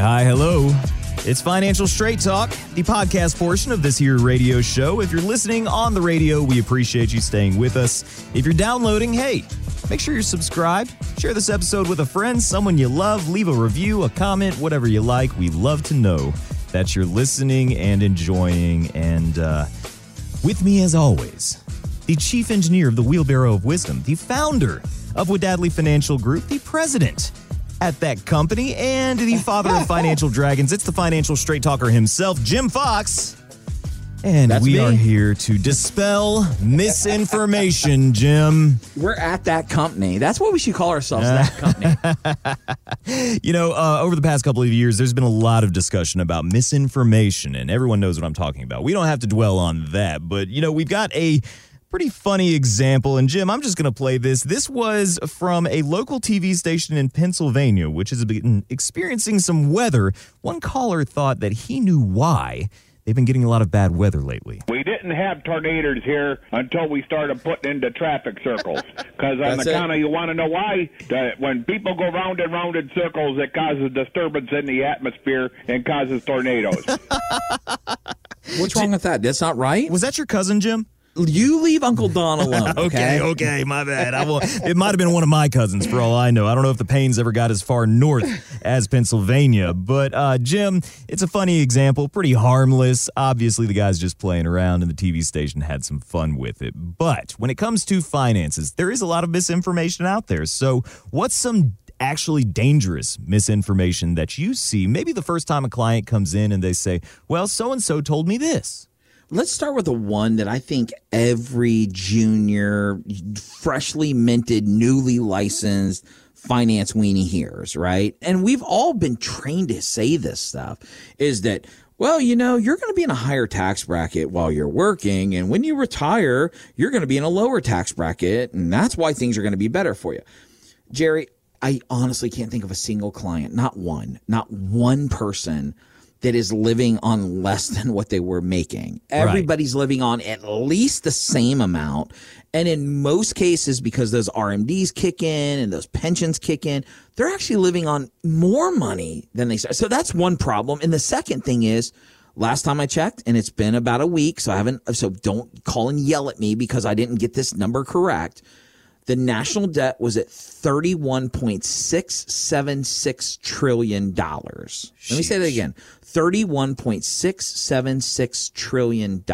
hi, hello. It's Financial Straight Talk, the podcast portion of this here radio show. If you're listening on the radio, we appreciate you staying with us. If you're downloading, hey, make sure you're subscribed. Share this episode with a friend, someone you love. Leave a review, a comment, whatever you like. We love to know that you're listening and enjoying. And uh, with me, as always, the chief engineer of the Wheelbarrow of Wisdom, the founder of Wadadley Financial Group, the president at that company, and the father of financial dragons. It's the financial straight talker himself, Jim Fox. And That's we me. are here to dispel misinformation, Jim. We're at that company. That's what we should call ourselves. that company. You know, uh, over the past couple of years, there's been a lot of discussion about misinformation, and everyone knows what I'm talking about. We don't have to dwell on that, but, you know, we've got a pretty funny example. And, Jim, I'm just going to play this. This was from a local TV station in Pennsylvania, which has been experiencing some weather. One caller thought that he knew why. They've been getting a lot of bad weather lately. We didn't have tornadoes here until we started putting into traffic circles. Because on That's the it. counter, you want to know why? That when people go round and round in circles, it causes disturbance in the atmosphere and causes tornadoes. What's wrong with that? That's not right. Was that your cousin, Jim? You leave Uncle Don alone. Okay. okay, my bad. I will, it might have been one of my cousins for all I know. I don't know if the Paynes ever got as far north as Pennsylvania, but uh, Jim, it's a funny example, pretty harmless. Obviously, the guy's just playing around, and the TV station had some fun with it. But when it comes to finances, there is a lot of misinformation out there. So, what's some actually dangerous misinformation that you see? Maybe the first time a client comes in and they say, "Well, so and so told me this." Let's start with the one that I think every junior, freshly minted, newly licensed finance weenie hears, right? And we've all been trained to say this stuff is that, well, you know, you're going to be in a higher tax bracket while you're working. And when you retire, you're going to be in a lower tax bracket. And that's why things are going to be better for you. Jerry, I honestly can't think of a single client, not one, not one person that is living on less than what they were making. Everybody's living on at least the same amount. And in most cases, because those RMDs kick in and those pensions kick in, they're actually living on more money than they start. So that's one problem. And the second thing is, last time I checked, and it's been about a week, so I haven't, so don't call and yell at me because I didn't get this number correct the national debt was at $31.676 trillion. Let me say that again $31.676 trillion.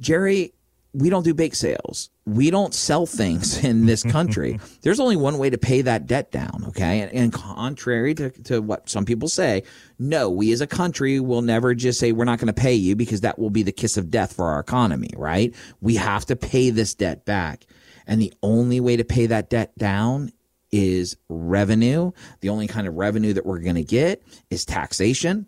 Jerry, we don't do bake sales. We don't sell things in this country. There's only one way to pay that debt down, okay? And, and contrary to, to what some people say, no, we as a country will never just say we're not going to pay you because that will be the kiss of death for our economy, right? We have to pay this debt back. And the only way to pay that debt down is revenue. The only kind of revenue that we're going to get is taxation.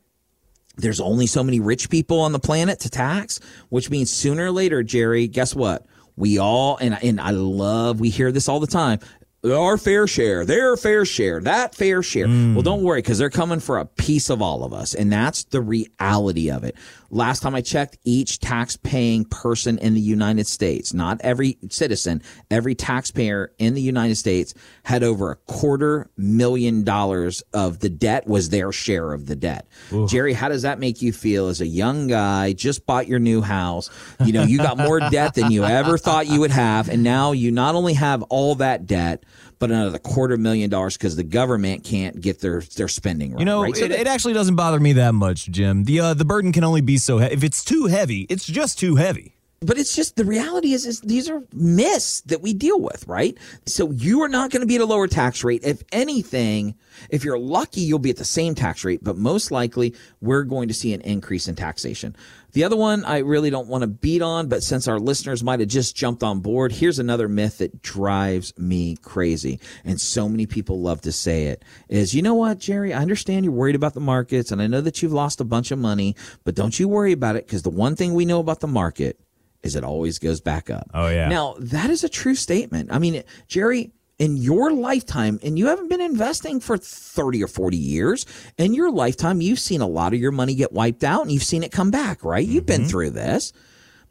There's only so many rich people on the planet to tax, which means sooner or later, Jerry, guess what? We all, and, and I love, we hear this all the time. Our fair share, their fair share, that fair share. Well, hmm. don't worry because they're coming for a piece of all of us. And that's the reality of it. Last time I checked, each tax paying person in the United States, not every citizen, every taxpayer in the United States had over a quarter million dollars of the debt was their share of the debt. Jerry, how does that make you feel as a young guy, just bought your new house? You know, you got more debt than you ever thought you would have. And now you not only have all that debt, but another quarter million dollars because the government can't get their, their spending right. You know, right? So it, it actually doesn't bother me that much, Jim. The uh, the burden can only be so heavy. If it's too heavy, it's just too heavy. But it's just the reality is, is these are myths that we deal with, right? So you are not going to be at a lower tax rate. If anything, if you're lucky, you'll be at the same tax rate, but most likely we're going to see an increase in taxation. The other one I really don't want to beat on, but since our listeners might have just jumped on board, here's another myth that drives me crazy. And so many people love to say it is, you know what, Jerry, I understand you're worried about the markets and I know that you've lost a bunch of money, but don't you worry about it because the one thing we know about the market is it always goes back up. Oh, yeah. Now, that is a true statement. I mean, Jerry, in your lifetime, and you haven't been investing for 30 or 40 years, in your lifetime, you've seen a lot of your money get wiped out and you've seen it come back, right? You've been mm-hmm. through this.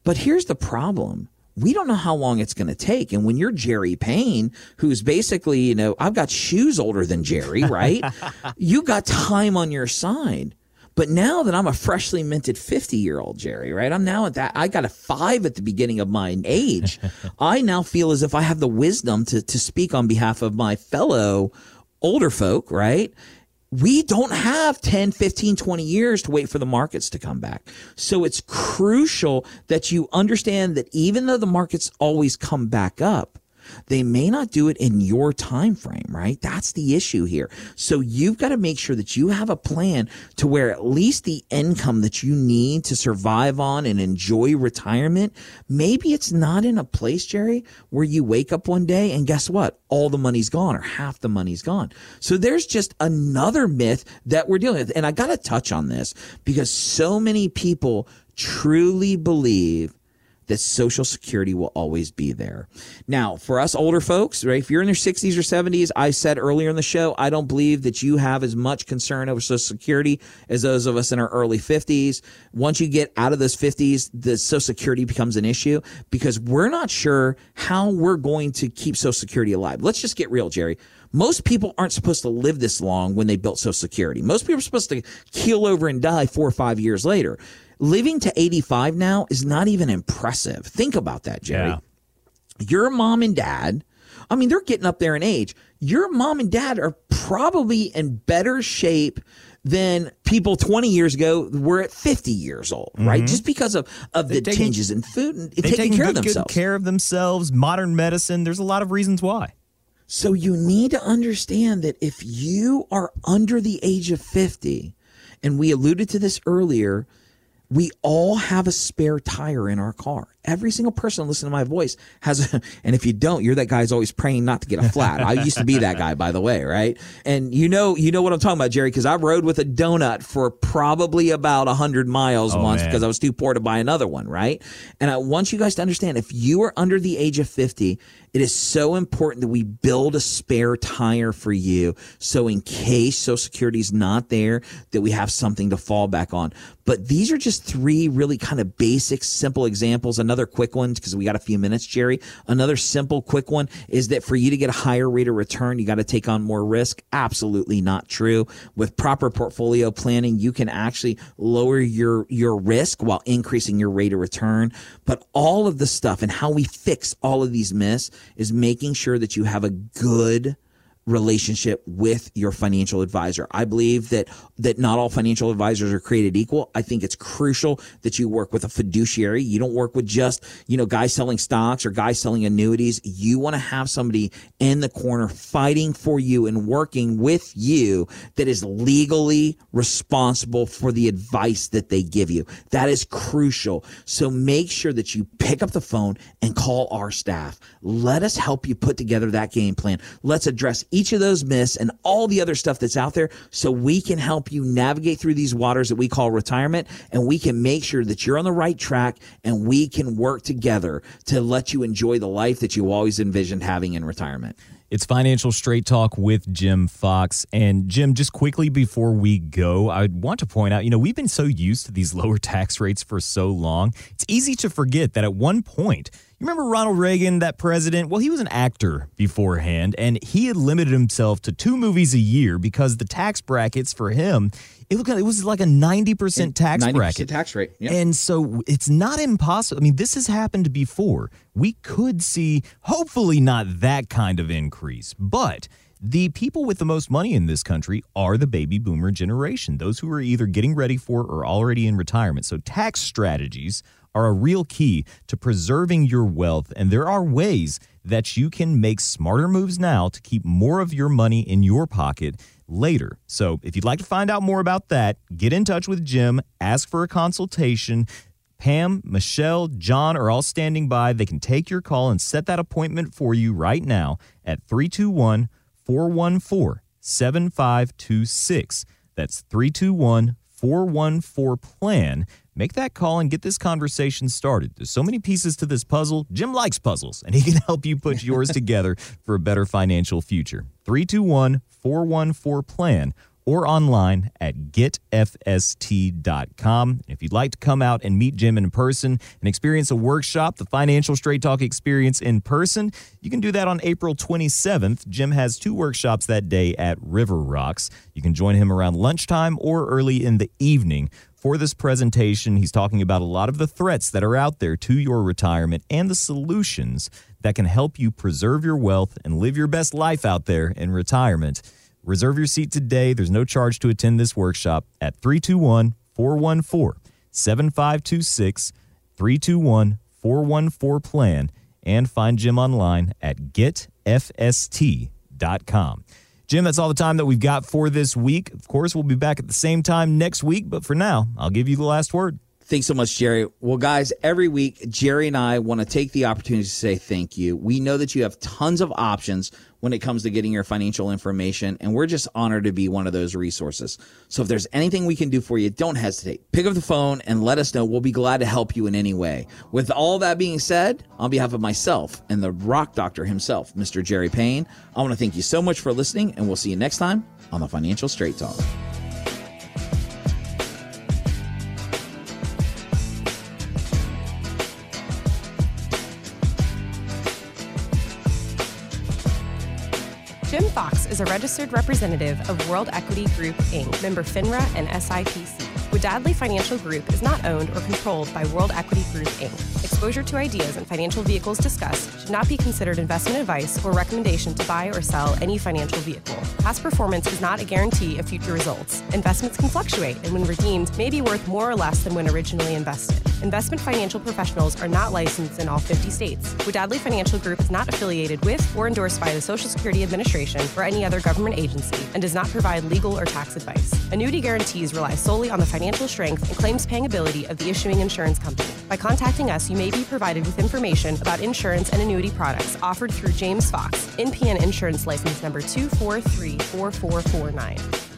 But here's the problem we don't know how long it's going to take. And when you're Jerry Payne, who's basically, you know, I've got shoes older than Jerry, right? you got time on your side. But now that I'm a freshly minted 50 year old Jerry, right? I'm now at that, I got a five at the beginning of my age. I now feel as if I have the wisdom to, to speak on behalf of my fellow older folk, right? we don't have 10, 15, 20 years to wait for the markets to come back. So it's crucial that you understand that even though the markets always come back up, they may not do it in your time frame, right? That's the issue here. So you've got to make sure that you have a plan to where at least the income that you need to survive on and enjoy retirement, maybe it's not in a place, Jerry, where you wake up one day and guess what? All the money's gone or half the money's gone. So there's just another myth that we're dealing with. And I got to touch on this because so many people truly believe that Social Security will always be there. Now, for us older folks, right, if you're in your 60s or 70s, I said earlier in the show, I don't believe that you have as much concern over Social Security as those of us in our early 50s. Once you get out of those 50s, the Social Security becomes an issue because we're not sure how we're going to keep Social Security alive. Let's just get real, Jerry most people aren't supposed to live this long when they built Social Security. Most people are supposed to keel over and die four or five years later living to 85 now is not even impressive. Think about that, Jerry. Yeah. Your mom and dad, I mean, they're getting up there in age. Your mom and dad are probably in better shape than people 20 years ago were at 50 years old, right? Mm-hmm. Just because of, of the taking, changes in food and taking care good, of themselves. Good care of themselves, modern medicine. There's a lot of reasons why. So you need to understand that if you are under the age of 50, and we alluded to this earlier, we all have a spare tire in our car. Every single person listening to my voice has, a, and if you don't, you're that guy who's always praying not to get a flat. I used to be that guy, by the way, right? And you know, you know what I'm talking about, Jerry, because I rode with a donut for probably about hundred miles oh, once man. because I was too poor to buy another one, right? And I want you guys to understand, if you are under the age of 50, it is so important that we build a spare tire for you. So in case Social Security is not there, that we have something to fall back on. But these are just three really kind of basic, simple examples. Another quick one, because we got a few minutes, Jerry. Another simple, quick one is that for you to get a higher rate of return, you got to take on more risk. Absolutely not true. With proper portfolio planning, you can actually lower your, your risk while increasing your rate of return. But all of the stuff and how we fix all of these myths is making sure that you have a good relationship with your financial advisor. I believe that that not all financial advisors are created equal. I think it's crucial that you work with a fiduciary. You don't work with just, you know, guys selling stocks or guys selling annuities. You want to have somebody in the corner fighting for you and working with you that is legally responsible for the advice that they give you. That is crucial. So make sure that you pick up the phone and call our staff. Let us help you put together that game plan. Let's address each of those myths and all the other stuff that's out there so we can help you navigate through these waters that we call retirement and we can make sure that you're on the right track and we can work together to let you enjoy the life that you always envisioned having in retirement. It's Financial Straight Talk with Jim Fox. And Jim, just quickly before we go, I want to point out, you know, we've been so used to these lower tax rates for so long. It's easy to forget that at one point, you remember Ronald Reagan, that president? Well, he was an actor beforehand, and he had limited himself to two movies a year because the tax brackets for him, it, looked, it was like a 90% tax 90% bracket. tax rate. And so it's not impossible. I mean, this has happened before. We could see, hopefully, not that kind of increase, but the people with the most money in this country are the baby boomer generation, those who are either getting ready for or already in retirement. So tax strategies are a real key to preserving your wealth, and there are ways that you can make smarter moves now to keep more of your money in your pocket later. So, if you'd like to find out more about that, get in touch with Jim, ask for a consultation. Pam, Michelle, John are all standing by. They can take your call and set that appointment for you right now at 321 414 7526. That's 321 414 PLAN make that call and get this conversation started. There's so many pieces to this puzzle. Jim likes puzzles, and he can help you put yours together for a better financial future. 321 414 PLAN or online at getfst.com. If you'd like to come out and meet Jim in person and experience a workshop, the Financial Straight Talk experience in person, you can do that on April 27th. Jim has two workshops that day at River Rocks. You can join him around lunchtime or early in the evening. For this presentation, he's talking about a lot of the threats that are out there to your retirement and the solutions that can help you preserve your wealth and live your best life out there in retirement. Reserve your seat today. There's no charge to attend this workshop at 321 414 7526, 321 414 plan, and find Jim online at getfst.com. Jim, that's all the time that we've got for this week. Of course, we'll be back at the same time next week, but for now, I'll give you the last word. Thanks so much, Jerry. Well, guys, every week, Jerry and I want to take the opportunity to say thank you. We know that you have tons of options when it comes to getting your financial information, and we're just honored to be one of those resources. So if there's anything we can do for you, don't hesitate. Pick up the phone and let us know. We'll be glad to help you in any way. With all that being said, on behalf of myself and the rock doctor himself, Mr. Jerry Payne, I want to thank you so much for listening, and we'll see you next time on the Financial Straight Talk. Jim Fox is a registered representative of World Equity Group Inc., member FINRA and SIPC. Wadadley Financial Group is not owned or controlled by World Equity Group Inc. Exposure to ideas and financial vehicles discussed should not be considered investment advice or recommendation to buy or sell any financial vehicle. Past performance is not a guarantee of future results. Investments can fluctuate and when redeemed may be worth more or less than when originally invested. Investment financial professionals are not licensed in all 50 states. Wadadley Financial Group is not affiliated with or endorsed by the Social Security Administration or any other government agency and does not provide legal or tax advice. Annuity guarantees rely solely on the financial strength and claims paying ability of the issuing insurance company. By contacting us, you may be provided with information about insurance and annuity products offered through James Fox, NPN Insurance License Number 2434449.